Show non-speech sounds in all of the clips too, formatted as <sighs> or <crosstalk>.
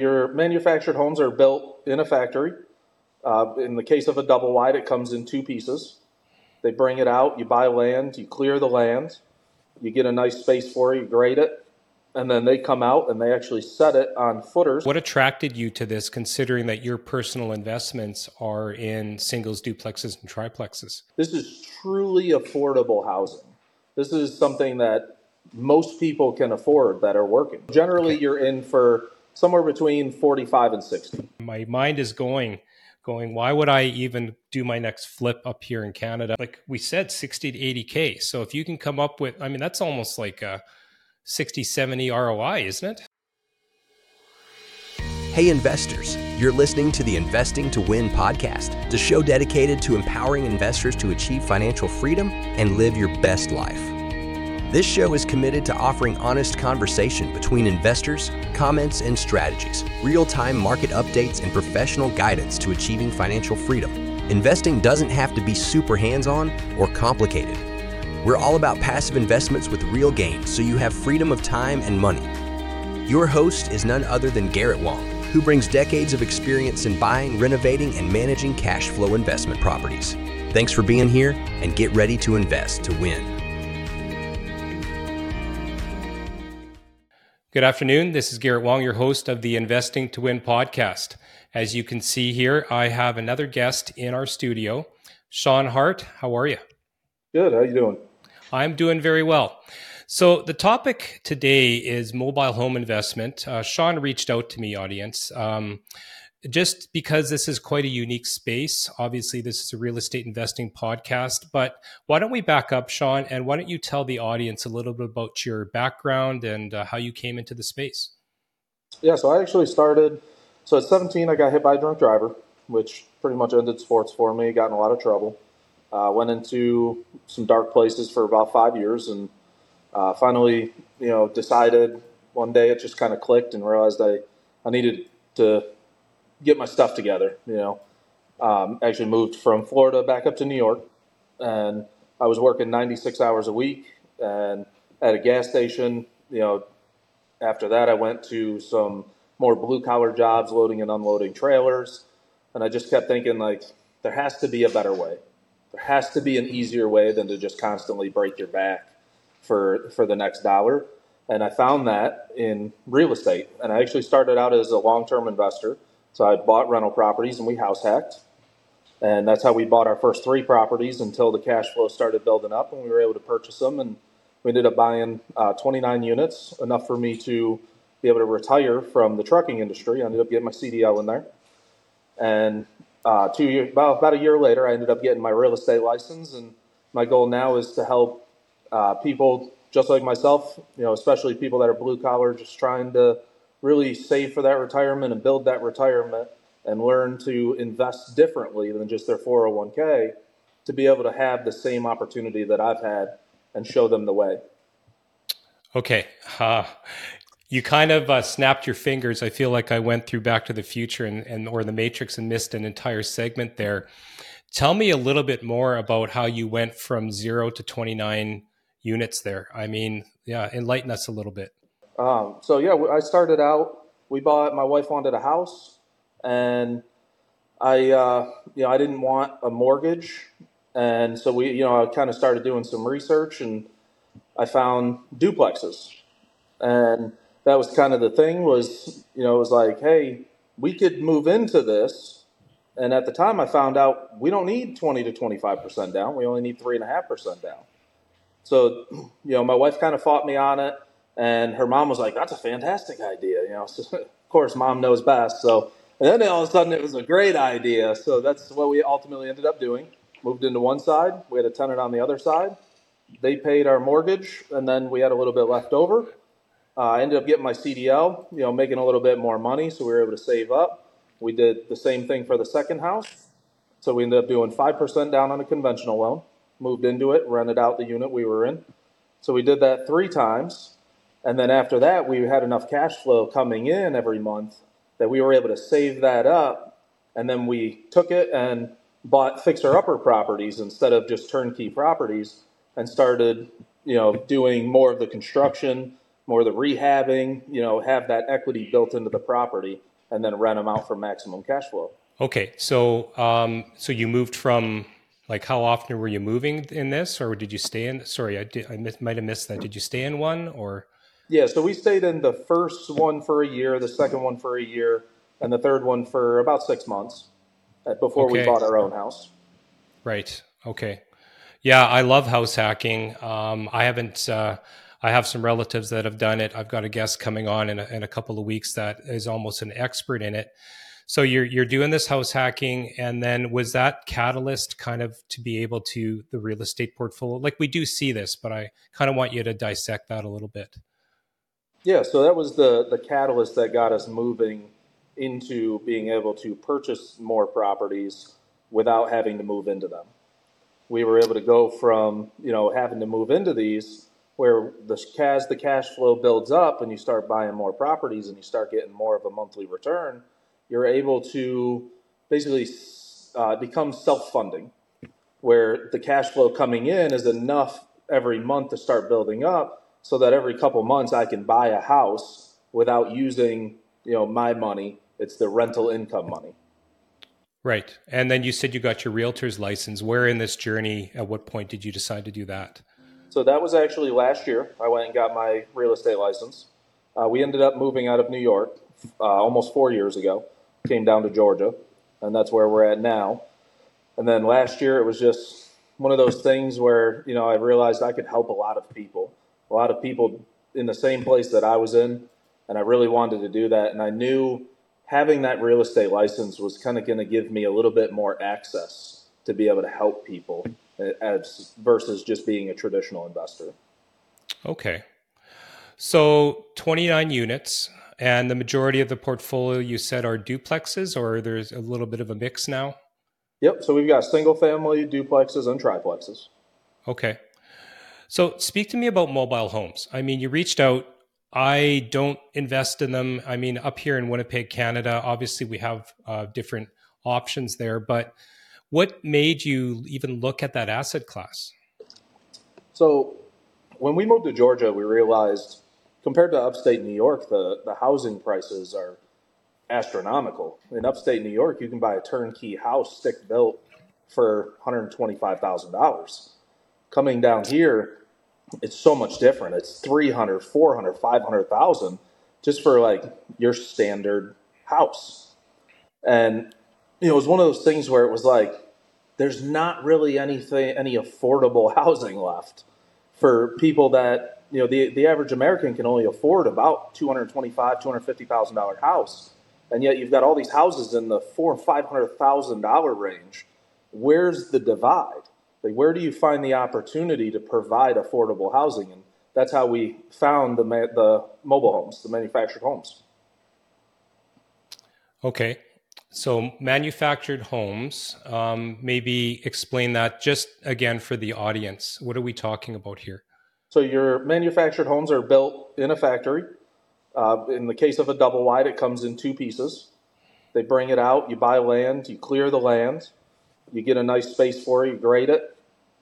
your manufactured homes are built in a factory. Uh, in the case of a double wide, it comes in two pieces. They bring it out, you buy land, you clear the land, you get a nice space for it, you grade it, and then they come out and they actually set it on footers. What attracted you to this, considering that your personal investments are in singles, duplexes, and triplexes? This is truly affordable housing. This is something that most people can afford that are working. Generally, okay. you're in for somewhere between 45 and 60. My mind is going going, why would I even do my next flip up here in Canada? Like we said, 60 to 80K. So if you can come up with, I mean, that's almost like a 60, 70 ROI, isn't it? Hey, investors, you're listening to the Investing to Win podcast, the show dedicated to empowering investors to achieve financial freedom and live your best life. This show is committed to offering honest conversation between investors, comments, and strategies, real time market updates, and professional guidance to achieving financial freedom. Investing doesn't have to be super hands on or complicated. We're all about passive investments with real gains so you have freedom of time and money. Your host is none other than Garrett Wong, who brings decades of experience in buying, renovating, and managing cash flow investment properties. Thanks for being here and get ready to invest to win. Good afternoon. This is Garrett Wong, your host of the Investing to Win podcast. As you can see here, I have another guest in our studio, Shawn Hart. How are you? Good. How are you doing? I'm doing very well. So the topic today is mobile home investment. Uh, Shawn reached out to me, audience. Um, just because this is quite a unique space. Obviously, this is a real estate investing podcast, but why don't we back up, Shawn, and why don't you tell the audience a little bit about your background and uh, how you came into the space? Yeah, so I actually started. So at 17, I got hit by a drunk driver, which pretty much ended sports for me. Got in a lot of trouble. Uh, went into some dark places for about five years, and uh, finally, you know, decided one day it just kind of clicked and realized I I needed to get my stuff together. You know, um, actually moved from Florida back up to New York, and I was working 96 hours a week and at a gas station. You know, after that, I went to some more blue collar jobs, loading and unloading trailers, and I just kept thinking like there has to be a better way. There has to be an easier way than to just constantly break your back for for the next dollar. And I found that in real estate. And I actually started out as a long term investor. So I bought rental properties and we house hacked. And that's how we bought our first three properties until the cash flow started building up and we were able to purchase them. And we ended up buying uh, 29 units, enough for me to be able to retire from the trucking industry. I ended up getting my CDL in there. And uh, two years, about, about a year later, I ended up getting my real estate license. And my goal now is to help uh, people just like myself, you know, especially people that are blue collar, just trying to really save for that retirement and build that retirement and learn to invest differently than just their 401k to be able to have the same opportunity that I've had and show them the way. Okay. Uh, you kind of uh, snapped your fingers. I feel like I went through Back to the Future and, and or the Matrix and missed an entire segment there. Tell me a little bit more about how you went from zero to 29 units there. I mean, yeah, enlighten us a little bit. Um, so yeah, I started out. We bought. My wife wanted a house, and I, uh, you know, I didn't want a mortgage, and so we, you know, I kind of started doing some research, and I found duplexes, and that was kind of the thing. Was you know, it was like, hey, we could move into this, and at the time, I found out we don't need twenty to twenty five percent down. We only need three and a half percent down. So, you know, my wife kind of fought me on it and her mom was like, "That's a fantastic idea," you know. <laughs> So, of course, mom knows best. So, and then all of a sudden, it was a great idea. So that's what we ultimately ended up doing. Moved into one side. We had a tenant on the other side. They paid our mortgage, and then we had a little bit left over. Uh, I ended up getting my CDL, you know, making a little bit more money, so we were able to save up. We did the same thing for the second house. So we ended up doing 5% down on a conventional loan, moved into it, rented out the unit we were in. So we did that three times. And then after that, we had enough cash flow coming in every month that we were able to save that up. And then we took it and bought fixer upper properties instead of just turnkey properties and started, you know, doing more of the construction, more of the rehabbing, you know, have that equity built into the property and then rent them out for maximum cash flow. Okay, so um, so you moved from like how often were you moving in this, or did you stay in? Sorry, I did, I might have missed that. Did you stay in one or? Yeah, so we stayed in the first one for a year, the second one for a year, and the third one for about six months uh, before okay. we bought our own house. Right. Okay. Yeah, I love house hacking. Um, I haven't. Uh, I have some relatives that have done it. I've got a guest coming on in a, in a couple of weeks that is almost an expert in it. So you're you're doing this house hacking, and then was that catalyst kind of to be able to the real estate portfolio? Like we do see this, but I kind of want you to dissect that a little bit. Yeah, so that was the the catalyst that got us moving into being able to purchase more properties without having to move into them. We were able to go from you know having to move into these where the as the cash flow builds up and you start buying more properties and you start getting more of a monthly return, you're able to basically uh, become self-funding, where the cash flow coming in is enough every month to start building up, so that every couple months I can buy a house without using you know my money. It's the rental income money. Right. And then you said you got your realtor's license. Where in this journey, at what point did you decide to do that? So that was actually last year. I went and got my real estate license. Uh, we ended up moving out of New York uh, almost four years ago. Came down to Georgia, and that's where we're at now. And then last year, it was just one of those things where you know I realized I could help a lot of people, a lot of people in the same place that I was in, and I really wanted to do that. And I knew having that real estate license was kind of going to give me a little bit more access to be able to help people eh, as versus just being a traditional investor. Okay. So 29 units and the majority of the portfolio you said are duplexes or there's a little bit of a mix now? Yep, so we've got single family duplexes and triplexes. Okay. So speak to me about mobile homes. I mean, you reached out I don't invest in them. I mean, up here in Winnipeg, Canada, obviously we have uh, different options there, but what made you even look at that asset class? So, when we moved to Georgia, we realized compared to upstate New York, the, the housing prices are astronomical. In upstate New York, you can buy a turnkey house stick built for $125,000. Coming down here, it's so much different. It's 300, 400, 500,000 just for like your standard house. And you know, it was one of those things where it was like, there's not really anything, any affordable <laughs> housing left for people that, you know, the, the average American can only afford about $225,000, $250,000 house. And yet you've got all these houses in the four and $500,000 range. Where's the divide? Like, where do you find the opportunity to provide affordable housing? And that's how we found the, the mobile homes, the manufactured homes. Okay. So, manufactured homes, um, maybe explain that just again for the audience. What are we talking about here? So, your manufactured homes are built in a factory. Uh, in the case of a double wide, it comes in two pieces. They bring it out, you buy land, you clear the land, you get a nice space for it, you grade it,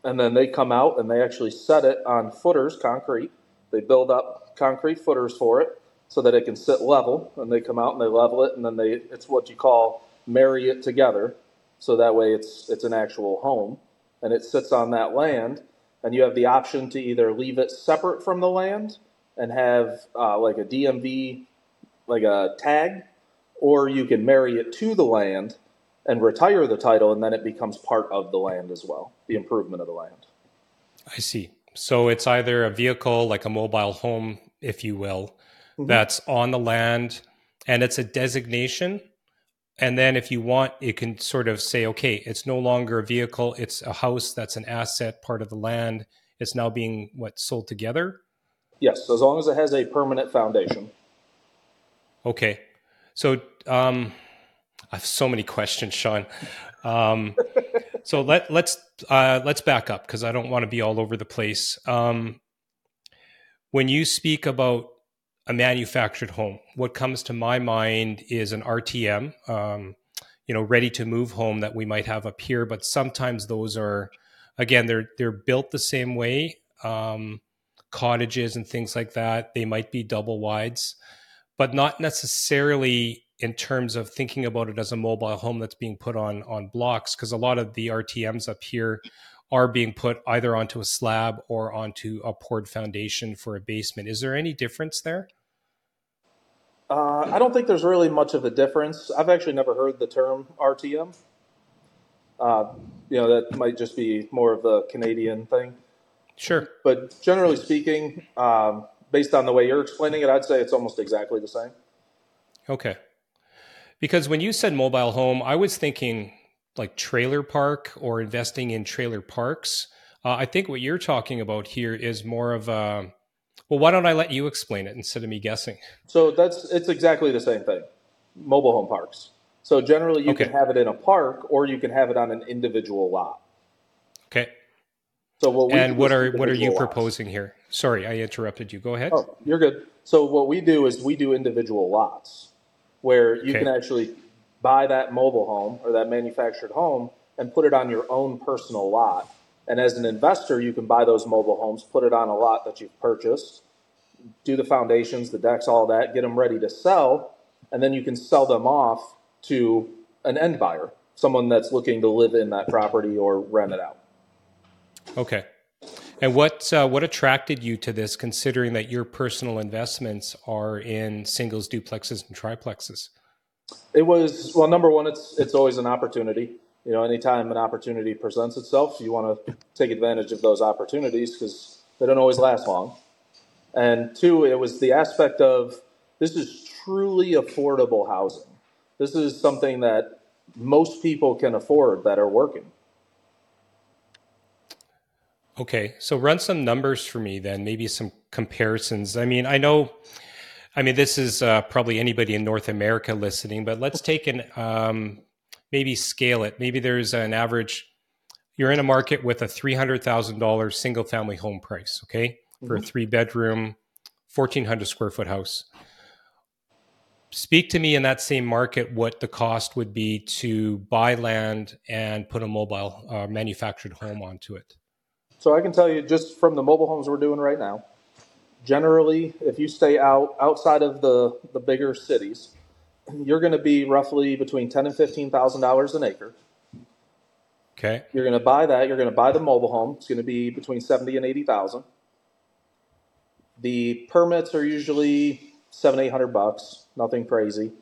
and then they come out and they actually set it on footers, concrete. They build up concrete footers for it so that it can sit level. And they come out and they level it, and then they it's what you call marry it together, so that way it's it's an actual home, and it sits on that land. And you have the option to either leave it separate from the land and have uh, like a DMV, like a tag, or you can marry it to the land and retire the title, and then it becomes part of the land as well, the improvement of the land. I see. So it's either a vehicle, like a mobile home, if you will, mm-hmm. that's on the land and it's a designation. And then if you want, you can sort of say, okay, it's no longer a vehicle, it's a house that's an asset, part of the land. It's now being what sold together? Yes, as long as it has a permanent foundation. Okay. So um, I have so many questions, Shawn. Um, so let let's uh, let's back up because I don't want to be all over the place. Um, when you speak about a manufactured home, what comes to my mind is an RTM, um, you know, ready to move home that we might have up here. But sometimes those are, again, they're they're built the same way. Um, cottages and things like that. They might be double wides, but not necessarily in terms of thinking about it as a mobile home that's being put on on blocks because a lot of the RTMs up here are being put either onto a slab or onto a poured foundation for a basement. Is there any difference there? Uh, I don't think there's really much of a difference. I've actually never heard the term RTM. Uh, you know, that might just be more of a Canadian thing. Sure. But generally speaking, um, based on the way you're explaining it, I'd say it's almost exactly the same. Okay. Because when you said mobile home, I was thinking like trailer park or investing in trailer parks. Uh, I think what you're talking about here is more of a. Well, why don't I let you explain it instead of me guessing? So that's it's exactly the same thing. Mobile home parks. So generally, you Okay. can have it in a park, or you can have it on an individual lot. Okay. So what we And what are what are you lots. proposing here? Sorry, I interrupted you. Go ahead. Oh, you're good. So what we do is we do individual lots where you Okay. can actually buy that mobile home or that manufactured home and put it on your own personal lot. And as an investor, you can buy those mobile homes, put it on a lot that you've purchased, do the foundations, the decks, all that, get them ready to sell, and then you can sell them off to an end buyer, someone that's looking to live in that property or rent it out. Okay. And what uh, what attracted you to this, considering that your personal investments are in singles, duplexes, and triplexes? It was well. Number one, it's it's always an opportunity. You know, anytime an opportunity presents itself, you want to take advantage of those opportunities because they don't always last long. And two, it was the aspect of this is truly affordable housing. This is something that most people can afford that are working. Okay, so run some numbers for me then, maybe some comparisons. I mean, I know, I mean, this is uh, probably anybody in North America listening, but let's take an um, maybe scale it. Maybe there's an average. You're in a market with a three hundred thousand dollars single family home price, okay, for a three bedroom, fourteen hundred square foot house. Speak to me in that same market what the cost would be to buy land and put a mobile uh, manufactured home onto it. So I can tell you just from the mobile homes we're doing right now. Generally, if you stay out outside of the the bigger cities, you're going to be roughly between ten and fifteen thousand dollars an acre. Okay. You're going to buy that. You're going to buy the mobile home. It's going to be between seventy and eighty thousand. The permits are usually seven eight hundred bucks. Nothing crazy.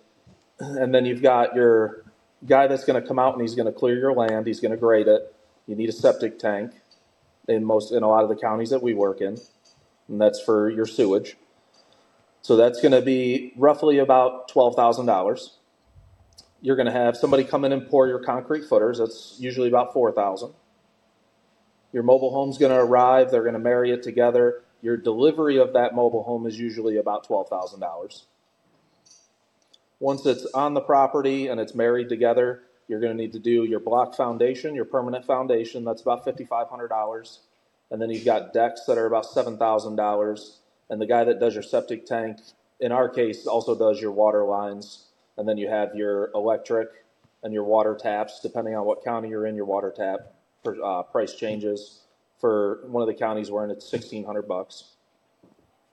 And then you've got your guy that's going to come out and he's going to clear your land. He's going to grade it. You need a septic tank in most in a lot of the counties that we work in, and that's for your sewage. So that's going to be roughly about twelve thousand dollars you're going to have somebody come in and pour your concrete footers. That's usually about four thousand. Your mobile home's going to arrive. They're going to marry it together. Your delivery of that mobile home is usually about twelve thousand dollars. Once it's on the property and it's married together, you're going to need to do your block foundation, your permanent foundation. That's about fifty five hundred dollars, and then you've got decks that are about seven thousand dollars. And the guy that does your septic tank, in our case, also does your water lines and then you have your electric and your water taps, depending on what county you're in. Your water tap uh, price changes. For one of the counties we're in, it's sixteen hundred bucks,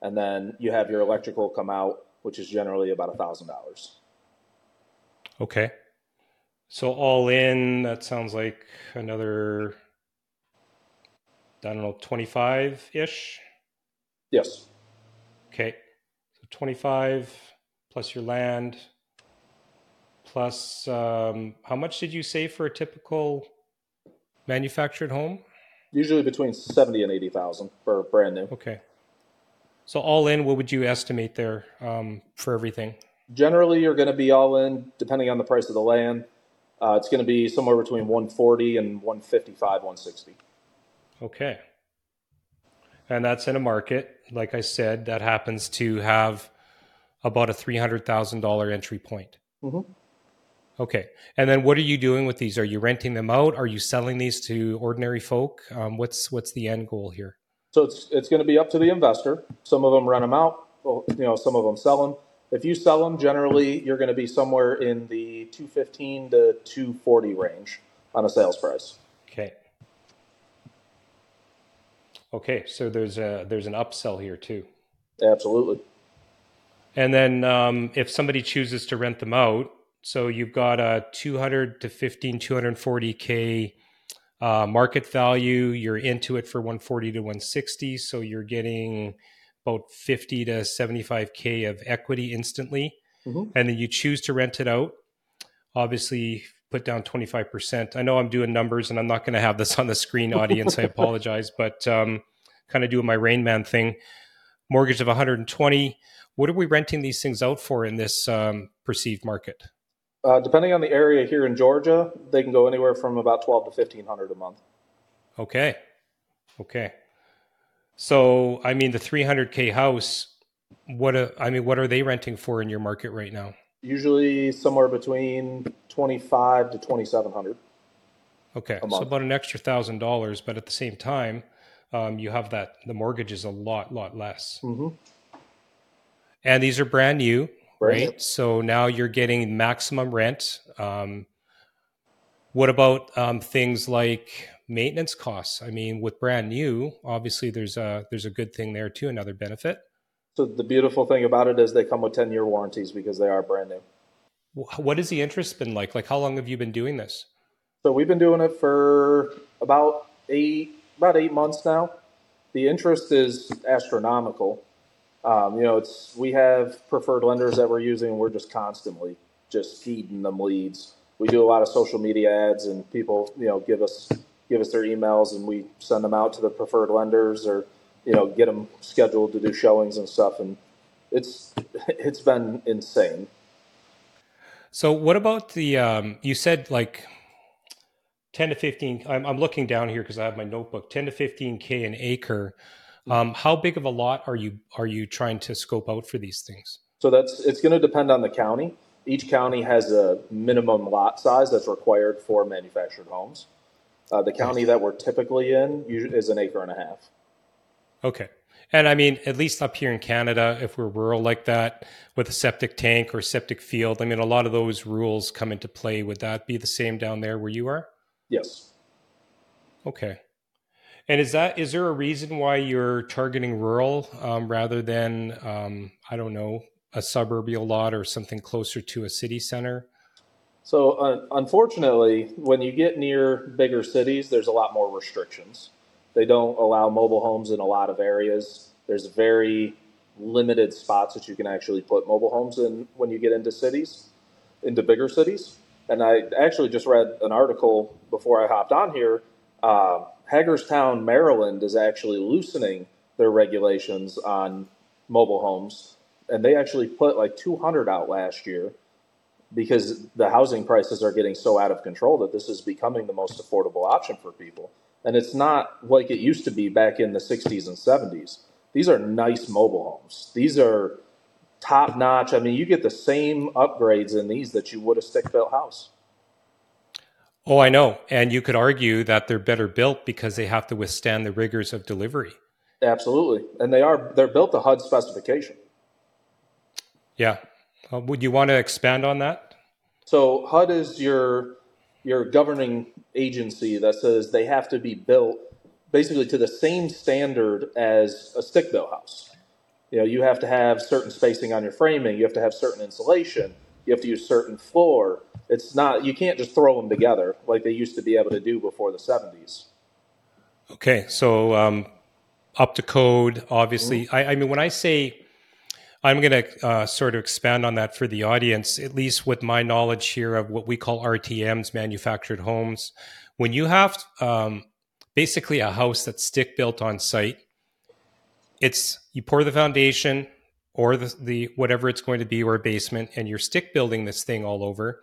and then you have your electrical come out, which is generally about a thousand dollars. Okay. So all in, that sounds like another, I don't know, 25 ish. Yes, Okay. So 25 plus your land, plus um, how much did you say for a typical manufactured home? usually between seventy and eighty thousand for brand new. Okay. So all in, what would you estimate there um, for everything? Generally, you're going to be all in, depending on the price of the land. Uh, it's going to be somewhere between one forty and one fifty five, one sixty. Okay. And that's in a market, like I said, that happens to have about a $300,000 entry point. Mhm. Okay. And then what are you doing with these? Are you renting them out? Are you selling these to ordinary folk? Um, what's what's the end goal here? So it's it's going to be up to the investor. Some of them rent them out. Well, you know, some of them sell them. If you sell them, generally you're going to be somewhere in the 215 to 240 range on a sales price. Okay. Okay, so there's a there's an upsell here too. Absolutely. And then um, if somebody chooses to rent them out, so you've got a 200 to 15, 240k uh, market value. You're into it for 140 to 160, so you're getting about 50 to 75k of equity instantly, mm-hmm. and then you choose to rent it out. Obviously, put down 25%. I know I'm doing numbers, and I'm not going to have this on the screen, <laughs> audience. I apologize, but um, kind of doing my Rain Man thing. Mortgage of 120. What are we renting these things out for in this um, perceived market? Uh, depending on the area here in Georgia, they can go anywhere from about 12 to 1500 a month. Okay. Okay. So, I mean, the 300K house, what, a, I mean, what are they renting for in your market right now? Usually somewhere between 25 to 2700 Okay. So about an extra thousand dollars, but at the same time, um, you have that the mortgage is a lot, lot less. Mm-hmm. And these are brand new, right? right? So now you're getting maximum rent. Um, what about um, things like maintenance costs? I mean, with brand new, obviously there's a there's a good thing there too, another benefit. So the beautiful thing about it is they come with ten year warranties because they are brand new. What has the interest been like? Like, how long have you been doing this? So we've been doing it for about eight about eight months now. The interest is astronomical. Um, you know, it's we have preferred lenders that we're using. And we're just constantly just feeding them leads. We do a lot of social media ads, and people, you know, give us give us their emails, and we send them out to the preferred lenders, or you know, get them scheduled to do showings and stuff. And it's <laughs> it's been insane. So, what about the? Um, you said like 10 to 15 I'm, I'm looking down here because i have my notebook 10 to 15k an acre um, how big of a lot are you are you trying to scope out for these things? So that's it's going to depend on the county. Each county has a minimum lot size that's required for manufactured homes. Uh, the county that we're typically in is an acre and a half. Okay. And I mean, at least up here in Canada, if we're rural like that with a septic tank or septic field, I mean, a lot of those rules come into play. Would that be the same down there where you are? Yes. Okay. And is that is there a reason why you're targeting rural um, rather than um, I don't know a suburbial lot or something closer to a city center? So uh, unfortunately, when you get near bigger cities, there's a lot more restrictions. They don't allow mobile homes in a lot of areas. There's very limited spots that you can actually put mobile homes in when you get into cities, into bigger cities. And I actually just read an article before I hopped on here. Uh, Hagerstown, Maryland is actually loosening their regulations on mobile homes, and they actually put like 200 out last year because the housing prices are getting so out of control that this is becoming the most affordable option for people. And it's not like it used to be back in the 60s and 70s. These are nice mobile homes. These are top notch. I mean, you get the same upgrades in these that you would a stick built house. Oh, I know. And you could argue that they're better built because they have to withstand the rigors of delivery. Absolutely. And they are they're built to HUD specification. Yeah. Uh, would you want to expand on that? So HUD is your your governing agency that says they have to be built basically to the same standard as a stick built house. You know, you have to have certain spacing on your framing, you have to have certain insulation, you have to use certain floor, it's not you can't just throw them together like they used to be able to do before the 70s okay so um, up to code obviously mm-hmm. I, I, mean when i say i'm going to uh, sort of expand on that for the audience at least with my knowledge here of what we call rtms manufactured homes. When you have um, basically a house that's stick built on site it's you pour the foundation or the, the whatever it's going to be or a basement and you're stick building this thing all over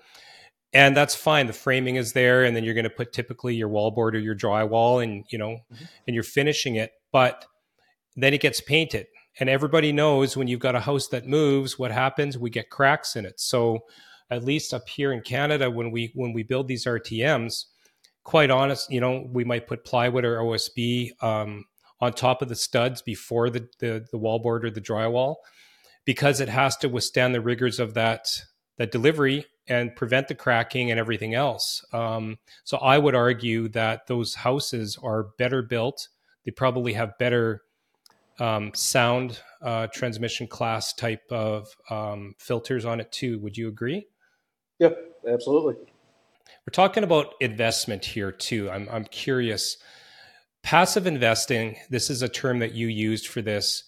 and that's fine. The framing is there and then you're going to put typically your wallboard or your drywall and you know mm-hmm. and you're finishing it but then it gets painted and everybody knows when you've got a house that moves what happens we get cracks in it so at least up here in canada when we when we build these rtms quite honest you know we might put plywood or osb um, on top of the studs before the, the the wallboard or the drywall because it has to withstand the rigors of that that delivery and prevent the cracking and everything else. Um, so I would argue that those houses are better built. They probably have better um, sound uh, transmission class type of um, filters on it too. Would you agree? Yep, absolutely. We're talking about investment here too. I'm, I'm curious. Passive investing, this is a term that you used for this.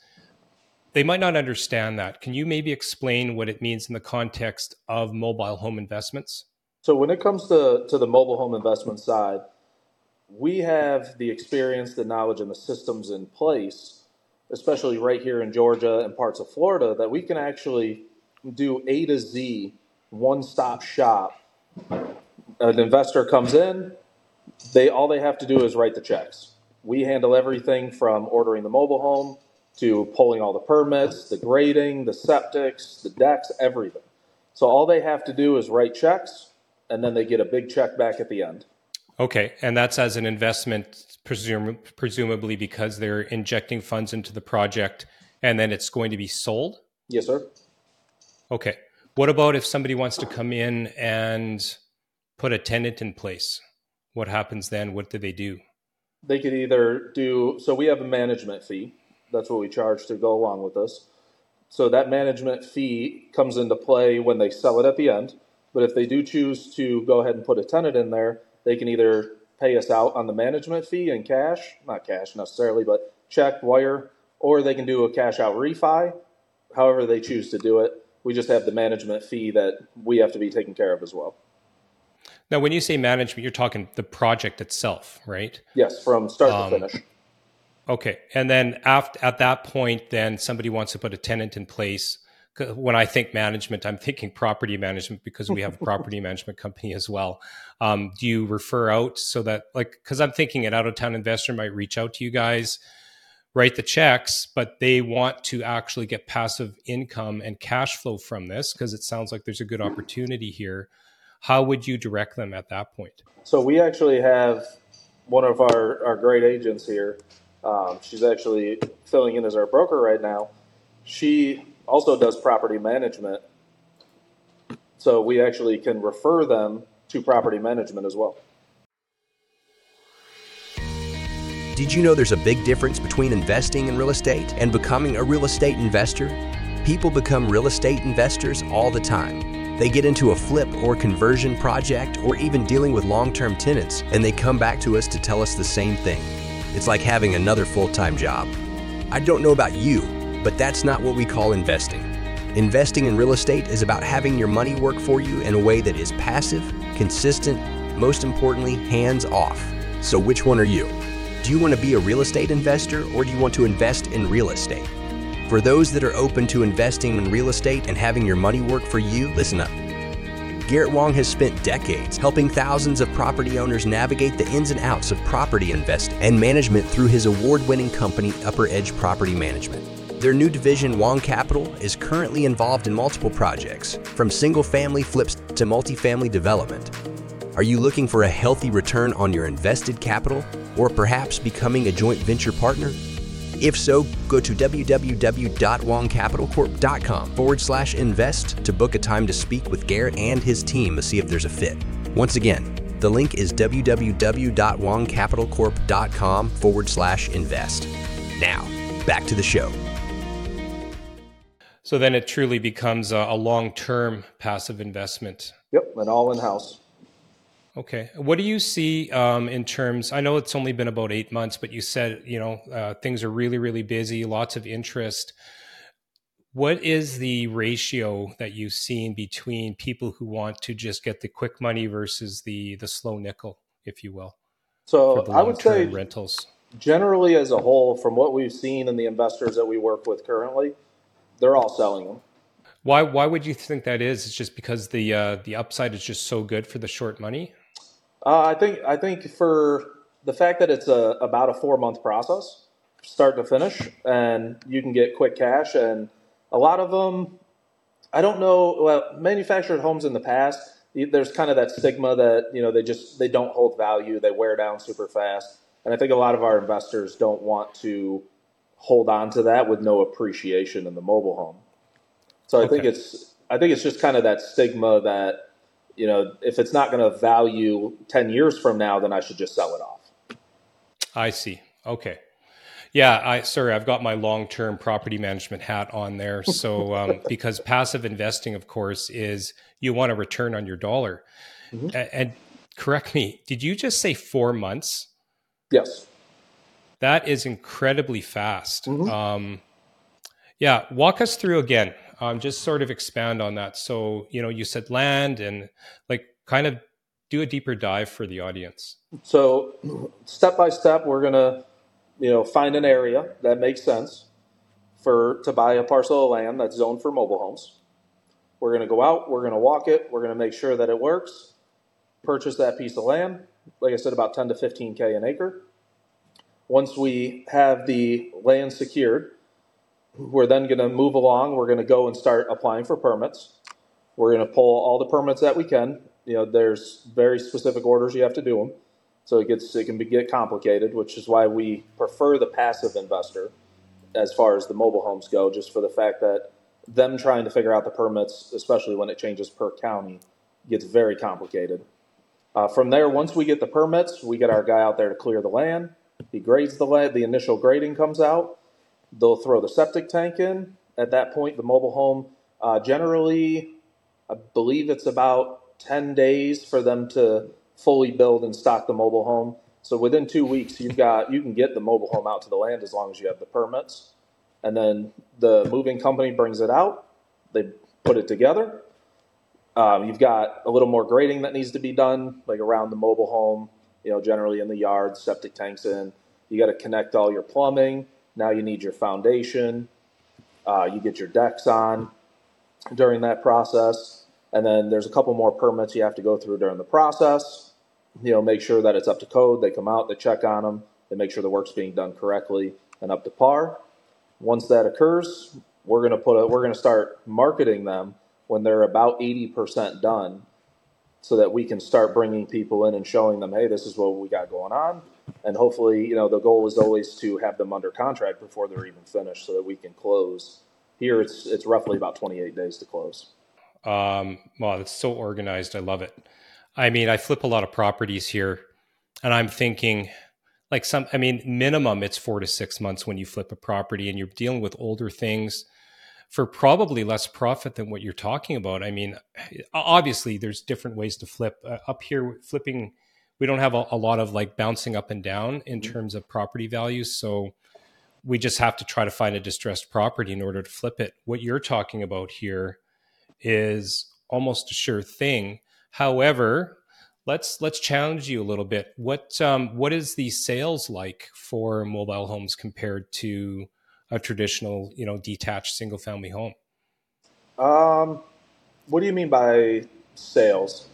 They might not understand that. Can you maybe explain what it means in the context of mobile home investments? So, when it comes to, to the mobile home investment side, we have the experience, the knowledge, and the systems in place, especially right here in Georgia and parts of Florida, that we can actually do A to Z, one stop shop. An investor comes in, they all they have to do is write the checks. We handle everything from ordering the mobile home to pulling all the permits, the grading, the septics, the decks, everything. So all they have to do is write checks, and then they get a big check back at the end. Okay, and that's as an investment, presum- presumably because they're injecting funds into the project, and then it's going to be sold. Yes, sir. Okay. What about if somebody wants to come in and put a tenant in place? What happens then? What do they do? They could either do so. We have a management fee. That's what we charge to go along with this. So that management fee comes into play when they sell it at the end. But if they do choose to go ahead and put a tenant in there, they can either pay us out on the management fee in cash, not cash necessarily, but check, wire, or they can do a cash out refi, however they choose to do it. We just have the management fee that we have to be taken care of as well. Now, when you say management, you're talking the project itself, right? Yes, from start um, to finish. Okay, and then after, at that point, then somebody wants to put a tenant in place. When I think management, I'm thinking property management because we have a <laughs> property management company as well. Um, do you refer out so that, like, because I'm thinking an out of town investor might reach out to you guys, write the checks, but they want to actually get passive income and cash flow from this because it sounds like there's a good opportunity here how would you direct them at that point? So we actually have one of our, our great agents here. Um, she's actually filling in as our broker right now. She also does property management. So we actually can refer them to property management as well. Did you know there's a big difference between investing in real estate and becoming a real estate investor? People become real estate investors all the time. They get into a flip or conversion project or even dealing with long term tenants, and they come back to us to tell us the same thing. It's like having another full time job. I don't know about you, but that's not what we call investing. Investing in real estate is about having your money work for you in a way that is passive, consistent, most importantly, hands off. So, which one are you? Do you want to be a real estate investor or do you want to invest in real estate? For those that are open to investing in real estate and having your money work for you, listen up. Garrett Wong has spent decades helping thousands of property owners navigate the ins and outs of property investing and management through his award winning company, Upper Edge Property Management. Their new division, Wong Capital, is currently involved in multiple projects, from single family flips to multifamily development. Are you looking for a healthy return on your invested capital, or perhaps becoming a joint venture partner? If so, go to www.wongcapitalcorp.com forward slash invest to book a time to speak with Garrett and his team to see if there's a fit. Once again, the link is www.wongcapitalcorp.com forward slash invest. Now, back to the show. So then it truly becomes a, a long term passive investment. Yep, and all in house. Okay. What do you see um, in terms? I know it's only been about eight months, but you said you know uh, things are really really busy, lots of interest. What is the ratio that you've seen between people who want to just get the quick money versus the the slow nickel, if you will? So I would say rentals. Generally, as a whole, from what we've seen and the investors that we work with currently, they're all selling them. Why? Why would you think that is? It's just because the uh, the upside is just so good for the short money. Uh, I think I think for the fact that it's a about a four month process, start to finish, and you can get quick cash, and a lot of them, I don't know. Well, manufactured homes in the past, there's kind of that stigma that you know they just they don't hold value, they wear down super fast, and I think a lot of our investors don't want to hold on to that with no appreciation in the mobile home. So I okay. think it's I think it's just kind of that stigma that you know, if it's not going to value 10 years from now, then I should just sell it off. I see. Okay. Yeah, I sorry, I've got my long-term property management hat on there. <laughs> So um, because passive investing, of course, is you want a return on your dollar. Mm-hmm. And, and correct me, did you just say four months? Yes. That is incredibly fast. Mm-hmm. Um, yeah, walk us through again. Um, just sort of expand on that. So you know, you said land and like kind of do a deeper dive for the audience. So step by step, we're gonna you know, find an area that makes sense for to buy a parcel of land that's zoned for mobile homes. We're going to go out, we're going to walk it, we're going to make sure that it works, purchase that piece of land, like I said, about 10 to 15K an acre. Once we have the land secured, we're then going to move along. We're going to go and start applying for permits. We're going to pull all the permits that we can. You know, there's very specific orders you have to do them. So it gets it can be, get complicated, which is why we prefer the passive investor as far as the mobile homes go, just for the fact that them trying to figure out the permits, especially when it changes per county, gets very complicated. Uh, from there, once we get the permits, we get our guy out there to clear the land. He grades the land. The initial grading comes out. They'll throw the septic tank in. At that point, the mobile home uh, generally, I believe it's about 10 days for them to fully build and stock the mobile home. So within two weeks, you've got you can get the mobile home out to the land as long as you have the permits, and then the moving company brings it out. They put it together. Um, you've got a little more grading that needs to be done, like around the mobile home. You know, generally in the yard, septic tanks in. You got to connect all your plumbing. Now you need your foundation. Uh, you get your decks on during that process. And then there's a couple more permits you have to go through during the process. You know, make sure that it's up to code. They come out, they check on them, they make sure the work's being done correctly and up to par. Once that occurs, we're to put a, we're to start marketing them when they're about 80% done so that we can start bringing people in and showing them, hey, this is what we got going on. And hopefully, you know, the goal is always to have them under contract before they're even finished so that we can close. Here, it's, it's roughly about 28 days to close. Um, wow, it's so organized. I love it. I mean, I flip a lot of properties here, and I'm thinking, like some, I mean, minimum it's four to six months when you flip a property, and you're dealing with older things for probably less profit than what you're talking about. I mean, obviously, there's different ways to flip. Uh, up here, flipping, we don't have a, a, lot of like bouncing up and down in mm-hmm. terms of property values, so we just have to try to find a distressed property in order to flip it. What you're talking about here is almost a sure thing. However, let's let's challenge you a little bit. What um, what is the sales like for mobile homes compared to a traditional, you know, detached single family home? Um, what do you mean by sales?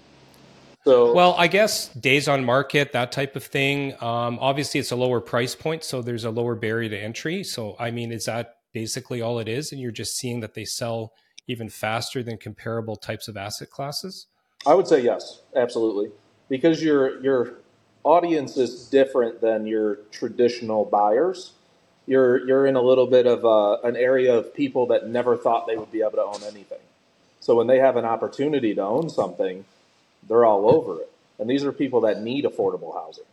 So, well, I guess days on market, that type of thing. Um, obviously, it's a lower price point, so there's a lower barrier to entry. So, I mean, is that basically all it is? And you're just seeing that they sell even faster than comparable types of asset classes? I would say yes, absolutely, because your your audience is different than your traditional buyers. You're you're in a little bit of a, uh, an area of people that never thought they would be able to own anything. So when they have an opportunity to own something, they're all over it. And these are people that need affordable housing.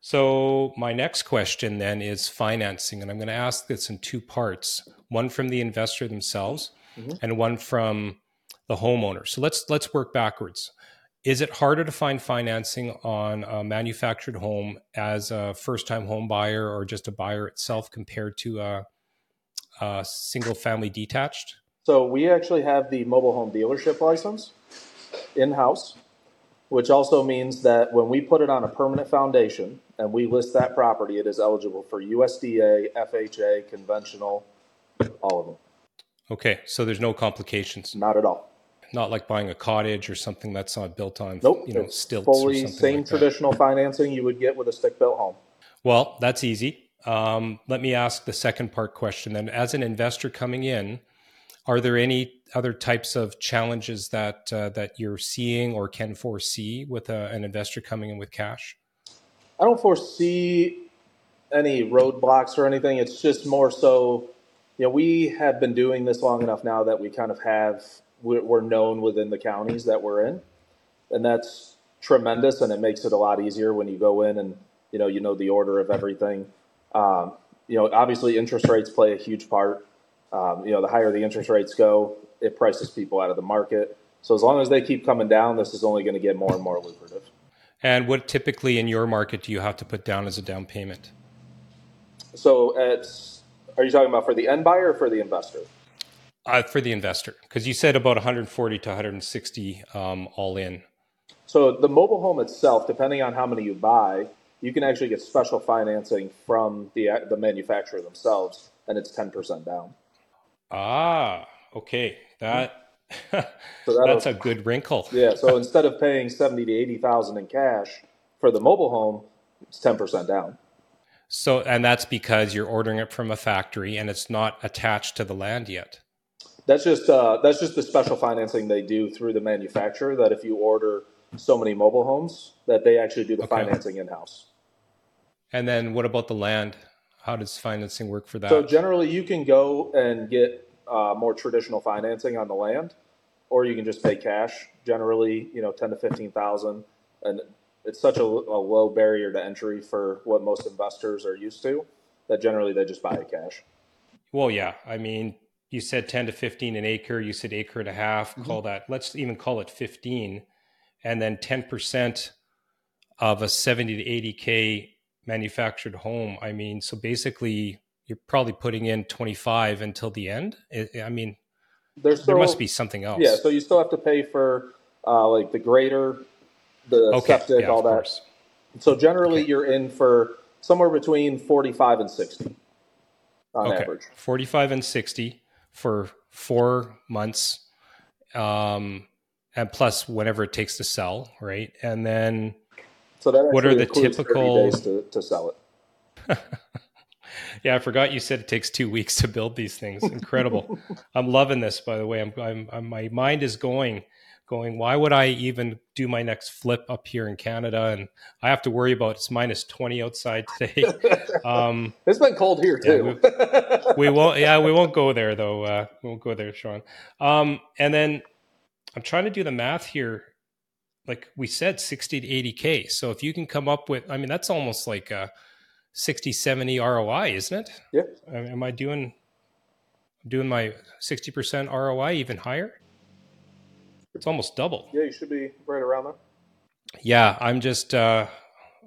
So, my next question then is financing. And I'm going to ask this in two parts one from the investor themselves, mm-hmm. and one from the homeowner. So let's let's work backwards. Is it harder to find financing on a manufactured home as a first-time home buyer or just a buyer itself compared to a, a single-family detached? So we actually have the mobile home dealership license in-house, which also means that when we put it on a permanent foundation and we list that property, it is eligible for USDA, FHA, conventional, all of them. Okay, so there's no complications. Not at all. Not like buying a cottage or something that's not built on nope, you know stilts. Fully same like traditional financing you would get with a stick built home. Well, that's easy. Um, let me ask the second part question then. As an investor coming in, are there any other types of challenges that uh, that you're seeing or can foresee with a, an investor coming in with cash? I don't foresee any roadblocks or anything. It's just more so you know, we have been doing this long enough now that we kind of have we're known within the counties that we're in, and that's tremendous, and it makes it a lot easier when you go in and you know you know the order of everything. Um, you know, obviously interest rates play a huge part. Um, you know, the higher the interest rates go, it prices people out of the market. So as long as they keep coming down, this is only going to get more and more lucrative. And what typically in your market do you have to put down as a down payment? So it's, are you talking about for the end buyer or for the investor? Uh, for the investor, because you said about 140 to 160 um, all in. So the mobile home itself, depending on how many you buy, you can actually get special financing from the the manufacturer themselves, and it's ten percent down. Ah, okay, that so <laughs> that's a good wrinkle. <laughs> yeah. So instead of paying seventy to eighty thousand in cash for the mobile home, it's ten percent down. So, and that's because you're ordering it from a factory and it's not attached to the land yet. That's just uh, that's just the special financing they do through the manufacturer. That if you order so many mobile homes, that they actually do the okay. financing in house. And then, what about the land? How does financing work for that? So generally, you can go and get uh, more traditional financing on the land, or you can just pay cash. Generally, you know, ten to fifteen thousand, and it's such a, a, low barrier to entry for what most investors are used to that generally they just buy it cash. Well, yeah, I mean, you said ten to fifteen an acre. You said acre and a half. Mm-hmm. Call that. Let's even call it fifteen, and then ten percent of a seventy to eighty k manufactured home. I mean, so basically you're probably putting in 25 until the end. I mean, still, there must be something else. Yeah, so you still have to pay for uh, like the grader, the okay, septic, yeah, all that. Course. So generally, okay. you're in for somewhere between 45 and 60 on okay. average. 45 and 60 for four months, um, and plus whatever it takes to sell, right? And then, so that what are the typical days to, to sell it? <laughs> yeah, I forgot you said it takes two weeks to build these things. Incredible. <laughs> I'm loving this, by the way. I'm, I'm, I'm, my mind is going, going. Why would I even do my next flip up here in Canada? And I have to worry about it's minus 20 outside today. <laughs> Um, it's been cold here too. Yeah, we, we, won't. Yeah, we won't go there though. Uh, we won't go there, Shawn. Um, and then I'm trying to do the math here. Like we said, 60 to 80k. So if you can come up with, I mean, that's almost like a 60 70 roi isn't it yeah am i doing doing my 60% roi even higher it's almost double. Yeah you should be right around there. Yeah i'm just uh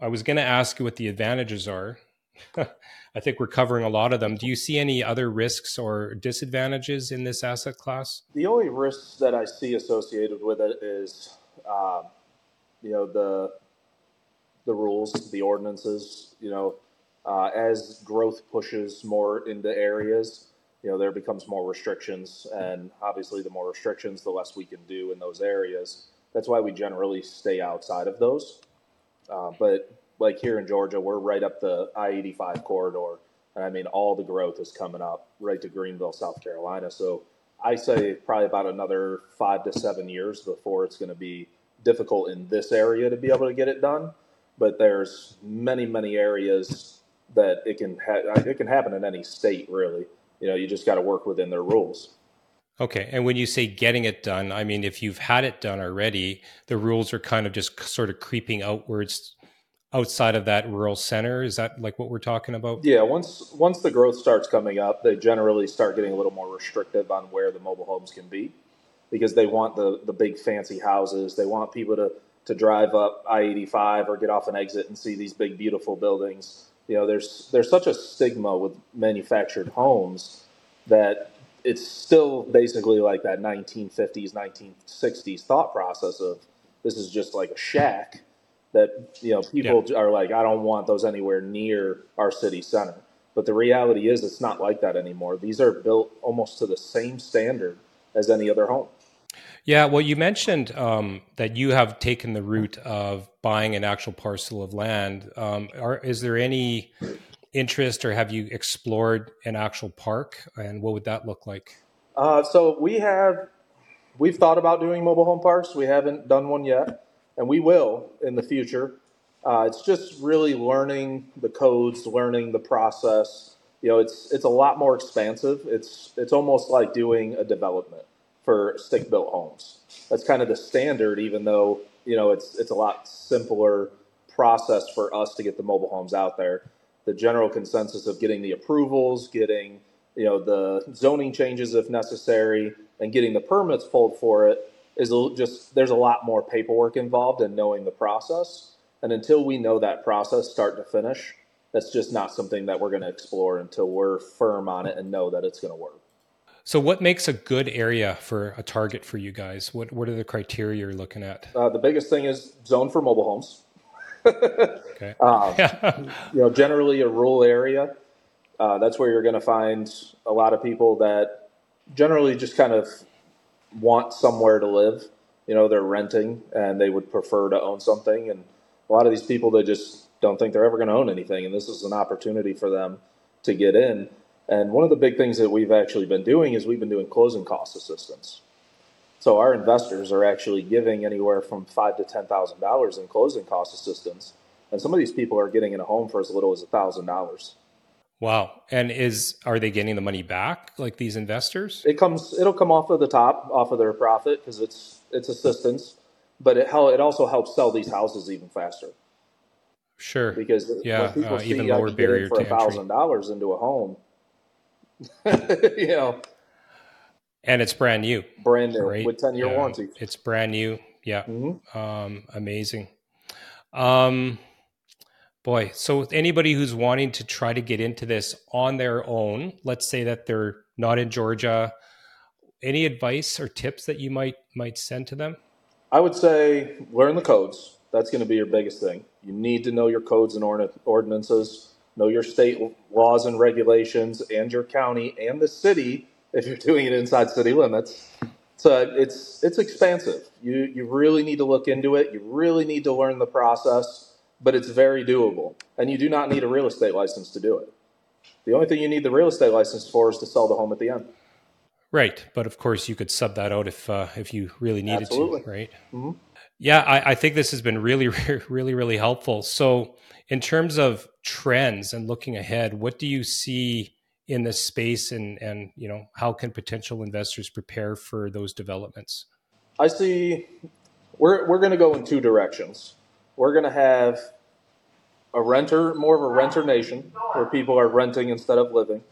i was going to ask you what the advantages are. <laughs> I think we're covering a lot of them. Do you see any other risks or disadvantages in this asset class? The only risks that i see associated with it is um, you know the the rules the ordinances you know uh, as growth pushes more into areas, you know, there becomes more restrictions, and obviously, the more restrictions, the less we can do in those areas. That's why we generally stay outside of those. Uh, but like here in Georgia, we're right up the I-85 corridor, and I mean, all the growth is coming up right to Greenville, South Carolina. So I say probably about another five to seven years before it's going to be difficult in this area to be able to get it done. But there's many, many areas that it can ha- it can happen in any state really. You know, you just got to work within their rules. Okay, and when you say getting it done, I mean if you've had it done already, the rules are kind of just sort of creeping outwards outside of that rural center. Is that like what we're talking about? Yeah, once once the growth starts coming up, they generally start getting a little more restrictive on where the mobile homes can be because they want the the big fancy houses. They want people to to drive up I-85 or get off an exit and see these big beautiful buildings you know, there's there's such a stigma with manufactured homes that it's still basically like that 1950s, 1960s thought process of this is just like a shack that you know people yeah. are like, I don't want those anywhere near our city center. But the reality is, it's not like that anymore. These are built almost to the same standard as any other home. Yeah, well, you mentioned um, that you have taken the route of buying an actual parcel of land. Um, are, is there any interest, or have you explored an actual park, and what would that look like? Uh, so we have we've thought about doing mobile home parks. We haven't done one yet, and we will in the future. Uh, it's just really learning the codes, learning the process. You know, it's it's a lot more expansive. It's it's almost like doing a development for stick built homes. That's kind of the standard, even though you know it's it's a lot simpler process for us to get the mobile homes out there. the general consensus of getting the approvals, getting you know the zoning changes if necessary, and getting the permits pulled for it is just there's a lot more paperwork involved in knowing the process. And until we know that process start to finish, that's just not something that we're going to explore until we're firm on it and know that it's going to work. So, what makes a good area for a target for you guys? What What are the criteria you're looking at? Uh, the biggest thing is zone for mobile homes. <laughs> okay. Um, <laughs> you know, generally a rural area. Uh, that's where you're going to find a lot of people that generally just kind of want somewhere to live. You know, they're renting and they would prefer to own something. And a lot of these people, they just don't think they're ever going to own anything. And this is an opportunity for them to get in. And one of the big things that we've actually been doing is we've been doing closing cost assistance. So our investors are actually giving anywhere from five to ten thousand dollars in closing cost assistance, and some of these people are getting in a home for as little as a thousand dollars. Wow! And is are they getting the money back, like these investors? It comes. It'll come off of the top, off of their profit, because it's it's assistance, but it it also helps sell these houses even faster. Sure. Because yeah, uh, see, even lower barrier for a thousand dollars into a home, <laughs> know, and it's brand new, brand new with ten year yeah, warranty. It's brand new. Yeah, mm-hmm. um, amazing. Um, boy, so anybody who's wanting to try to get into this on their own, let's say that they're not in Georgia, any advice or tips that you might might send to them? I would say learn the codes. That's going to be your biggest thing. You need to know your codes and ordinances, know your state laws and regulations, and your county and the city if you're doing it inside city limits. So it's it's expansive. You you really need to look into it. You really need to learn the process, but it's very doable. And you do not need a real estate license to do it. The only thing you need the real estate license for is to sell the home at the end. Right, but of course you could sub that out if uh, if you really needed Absolutely. to, right? Mm-hmm. Yeah, I, I, think this has been <laughs> really, really, really helpful. So, in terms of trends and looking ahead, what do you see in this space, and and you know how can potential investors prepare for those developments? I see. We're we're going to go in two directions. We're going to have a renter, more of a renter nation, where people are renting instead of living,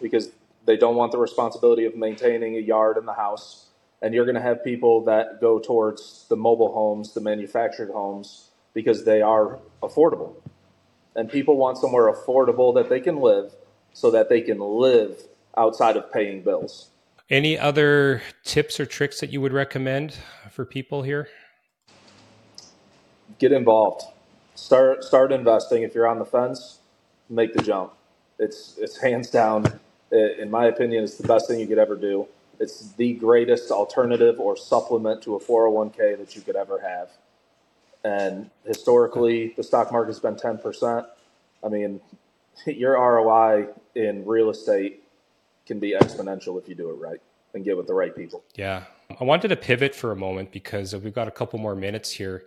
because they don't want the responsibility of maintaining a yard in the house. And you're going to have people that go towards the mobile homes, the manufactured homes, because they are affordable. And people want somewhere affordable that they can live so that they can live outside of paying bills. Any other tips or tricks that you would recommend for people here? Get involved. Start start investing. If you're on the fence, make the jump. It's it's <laughs> hands down in my opinion, it's the best thing you could ever do. It's the greatest alternative or supplement to a 401k that you could ever have. And historically, the stock market's been 10%. I mean, <laughs> your ROI in real estate can be exponential if you do it right and get with the right people. Yeah. I wanted to pivot for a moment because we've got a couple more minutes here.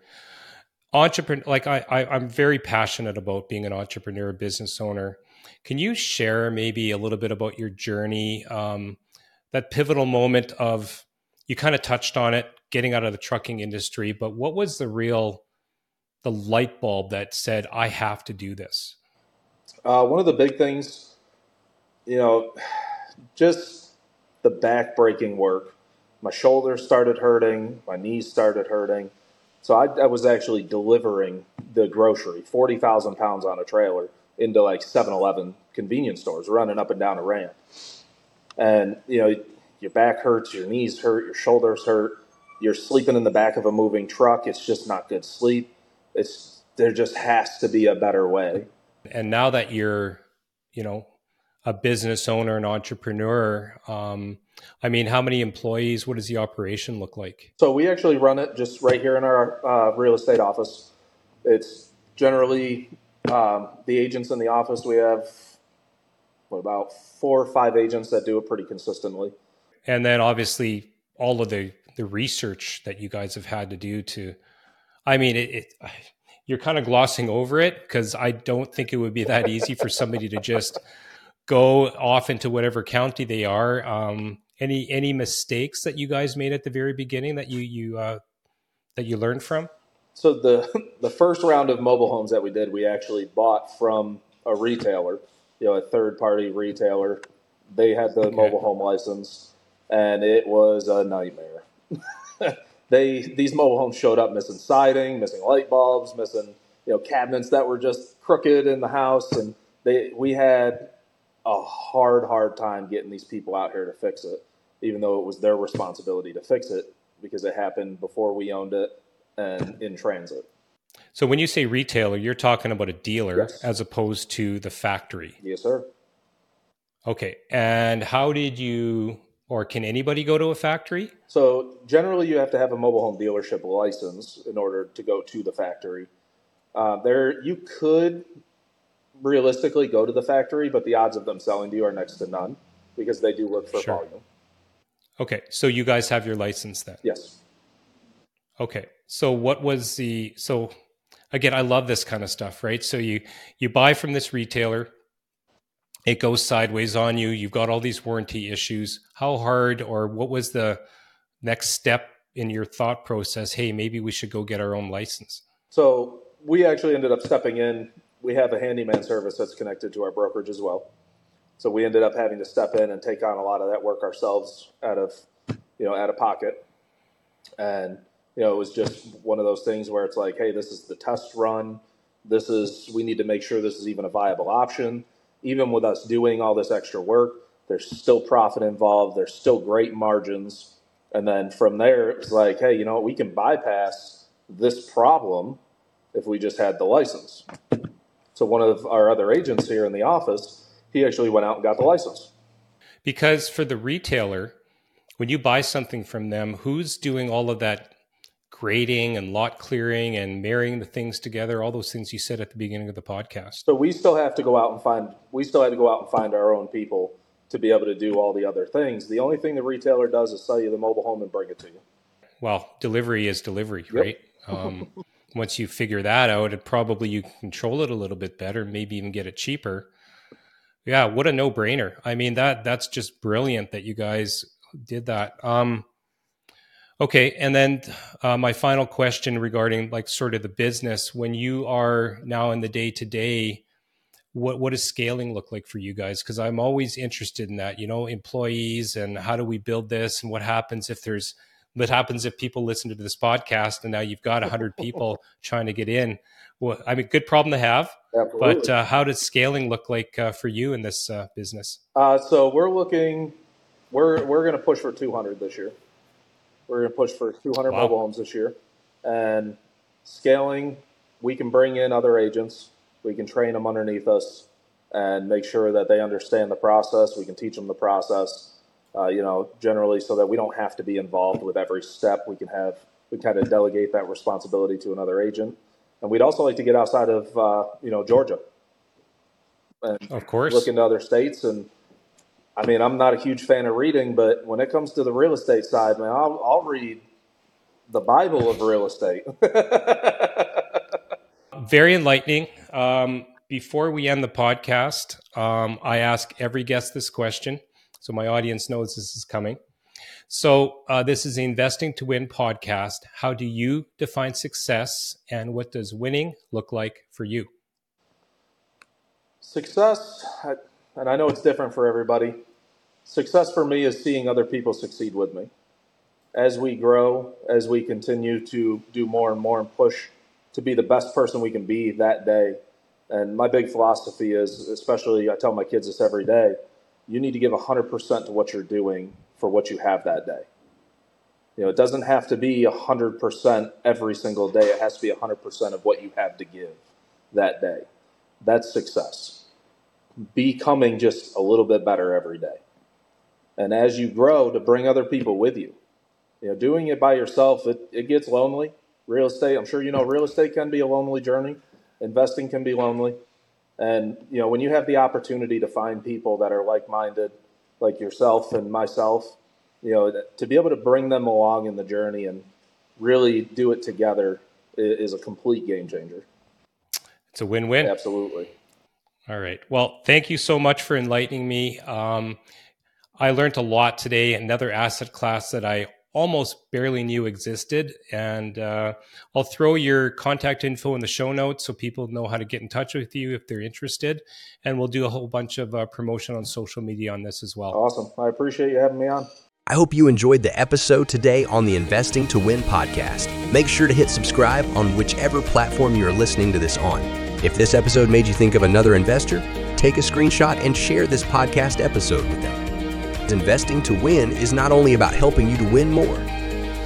Entrepreneur, like I, I I'm very passionate about being an entrepreneur, business owner can you share maybe a little bit about your journey, um, that pivotal moment of you kind of touched on it, getting out of the trucking industry, but what was the real the light bulb that said I have to do this? Uh, one of the big things, you know, just the back breaking work. My shoulders started hurting, my knees started hurting. So I, I was actually delivering the grocery, 40,000 pounds on a trailer into like 7-Eleven convenience stores, running up and down a ramp. And you know, your back hurts, your knees hurt, your shoulders hurt. You're sleeping in the back of a moving truck. It's just not good sleep. It's there just has to be a better way. And now that you're, you know, a business owner, an entrepreneur, um, I mean, how many employees? What does the operation look like? So we actually run it just right here in our uh, real estate office. It's generally um, the agents in the office, we have what about four or five agents that do it pretty consistently. And then obviously all of the the research that you guys have had to do to, I mean, it, it <sighs> you're kind of glossing over it because I don't think it would be that easy for somebody to just go off into whatever county they are. Um, any any mistakes that you guys made at the very beginning that you you uh, that you learned from? So the <laughs> the first round of mobile homes that we did, we actually bought from a retailer, you know, a third party retailer. They had the okay. mobile home license, and it was a nightmare. <laughs> they these mobile homes showed up missing siding, missing light bulbs, missing you know cabinets that were just crooked in the house, and they we had a hard hard time getting these people out here to fix it, even though it was their responsibility to fix it because it happened before we owned it and in transit. So when you say retailer, you're talking about a dealer yes. as opposed to the factory. Yes, sir. Okay. And how did you or can anybody go to a factory? So generally, you have to have a mobile home dealership license in order to go to the factory. Uh, there, you could realistically go to the factory, but the odds of them selling to you are next to none because they do look for sure. volume. Okay, so you guys have your license then? Yes. Okay, so what was the so again? I love this kind of stuff, right? So you you buy from this retailer, it goes sideways on you. You've got all these warranty issues. How hard or what was the next step in your thought process? Hey, maybe we should go get our own license. So we actually ended up stepping in. We have a handyman service that's connected to our brokerage as well. So we ended up having to step in and take on a lot of that work ourselves out of, you know, out of pocket. And, you know, it was just one of those things where it's like, hey, this is the test run. This is, we need to make sure this is even a viable option. Even with us doing all this extra work, there's still profit involved. There's still great margins. And then from there, it's like, hey, you know, we can bypass this problem if we just had the license. So one of our other agents here in the office, he actually went out and got the license. Because for the retailer, when you buy something from them, who's doing all of that grading and lot clearing and marrying the things together, all those things you said at the beginning of the podcast? So we still have to go out and find we still had to go out and find our own people to be able to do all the other things. The only thing the retailer does is sell you the mobile home and bring it to you. Well, delivery is delivery, yep. right? Um, <laughs> once you figure that out, it probably you can control it a little bit better, maybe even get it cheaper. Yeah, what a no-brainer. I mean that that's just brilliant that you guys did that. Um, okay, and then uh, my final question regarding like sort of the business. When you are now in the day-to-day what what does scaling look like for you guys? Because i'm always interested in that you know employees and how do we build this and what happens if there's what happens if people listen to this podcast and now you've got 100 <laughs> people trying to get in. Well i mean good problem to have Absolutely. but uh, how does scaling look like uh, for you in this uh, business? Uh, so we're looking we're we're going to push for 200 this year we're going to push for 200 wow. mobile homes this year and scaling we can bring in other agents we can train them underneath us and make sure that they understand the process we can teach them the process uh, you know, generally so that we don't have to be involved with every step. We can have, we kind of delegate that responsibility to another agent. And we'd also like to get outside of, uh, you know, Georgia. And of course. Look into other states. And I mean, I'm not a huge fan of reading, but when it comes to the real estate side, man, I'll, I'll read the Bible of real estate. <laughs> Very enlightening. Um, before we end the podcast, um, I ask every guest this question so my audience knows this is coming. So uh, this is the Investing to Win podcast. How do you define success, and what does winning look like for you? Success, and I know it's different for everybody. Success for me is seeing other people succeed with me. As we grow, as we continue to do more and more and push to be the best person we can be that day. And my big philosophy is, especially I tell my kids this every day you need to give 100% to what you're doing for what you have that day. You know, it doesn't have to be 100% every single day. It has to be 100% of what you have to give that day. That's success. Becoming just a little bit better every day. And as you grow, to bring other people with you. You know, doing it by yourself, it, it gets lonely. Real estate, I'm sure you know, real estate can be a lonely journey. Investing can be lonely. And you know, when you have the opportunity to find people that are like-minded, like yourself and myself, you know, to be able to bring them along in the journey and really do it together is a complete game changer. It's a win-win. Absolutely. All right. Well, thank you so much for enlightening me. Um, I learned a lot today. Another asset class that I almost barely knew existed. And uh, I'll throw your contact info in the show notes so people know how to get in touch with you if they're interested. And we'll do a whole bunch of uh, promotion on social media on this as well. Awesome. I appreciate you having me on. I hope you enjoyed the episode today on the Investing to Win podcast. Make sure to hit subscribe on whichever platform you are listening to this on. If this episode made you think of another investor, take a screenshot and share this podcast episode with them. Investing to Win is not only about helping you to win more,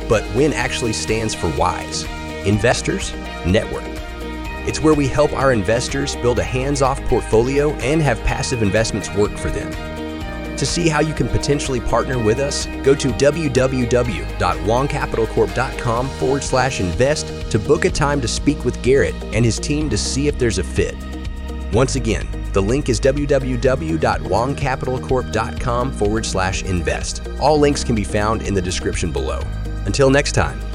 but WIN actually stands for WISE Investors Network. It's where we help our investors build a hands off portfolio and have passive investments work for them. To see how you can potentially partner with us, go to www.wongcapitalcorp.com forward slash invest to book a time to speak with Garret and his team to see if there's a fit. Once again, the link is www.wongcapitalcorp.com forward slash invest. All links can be found in the description below. Until next time.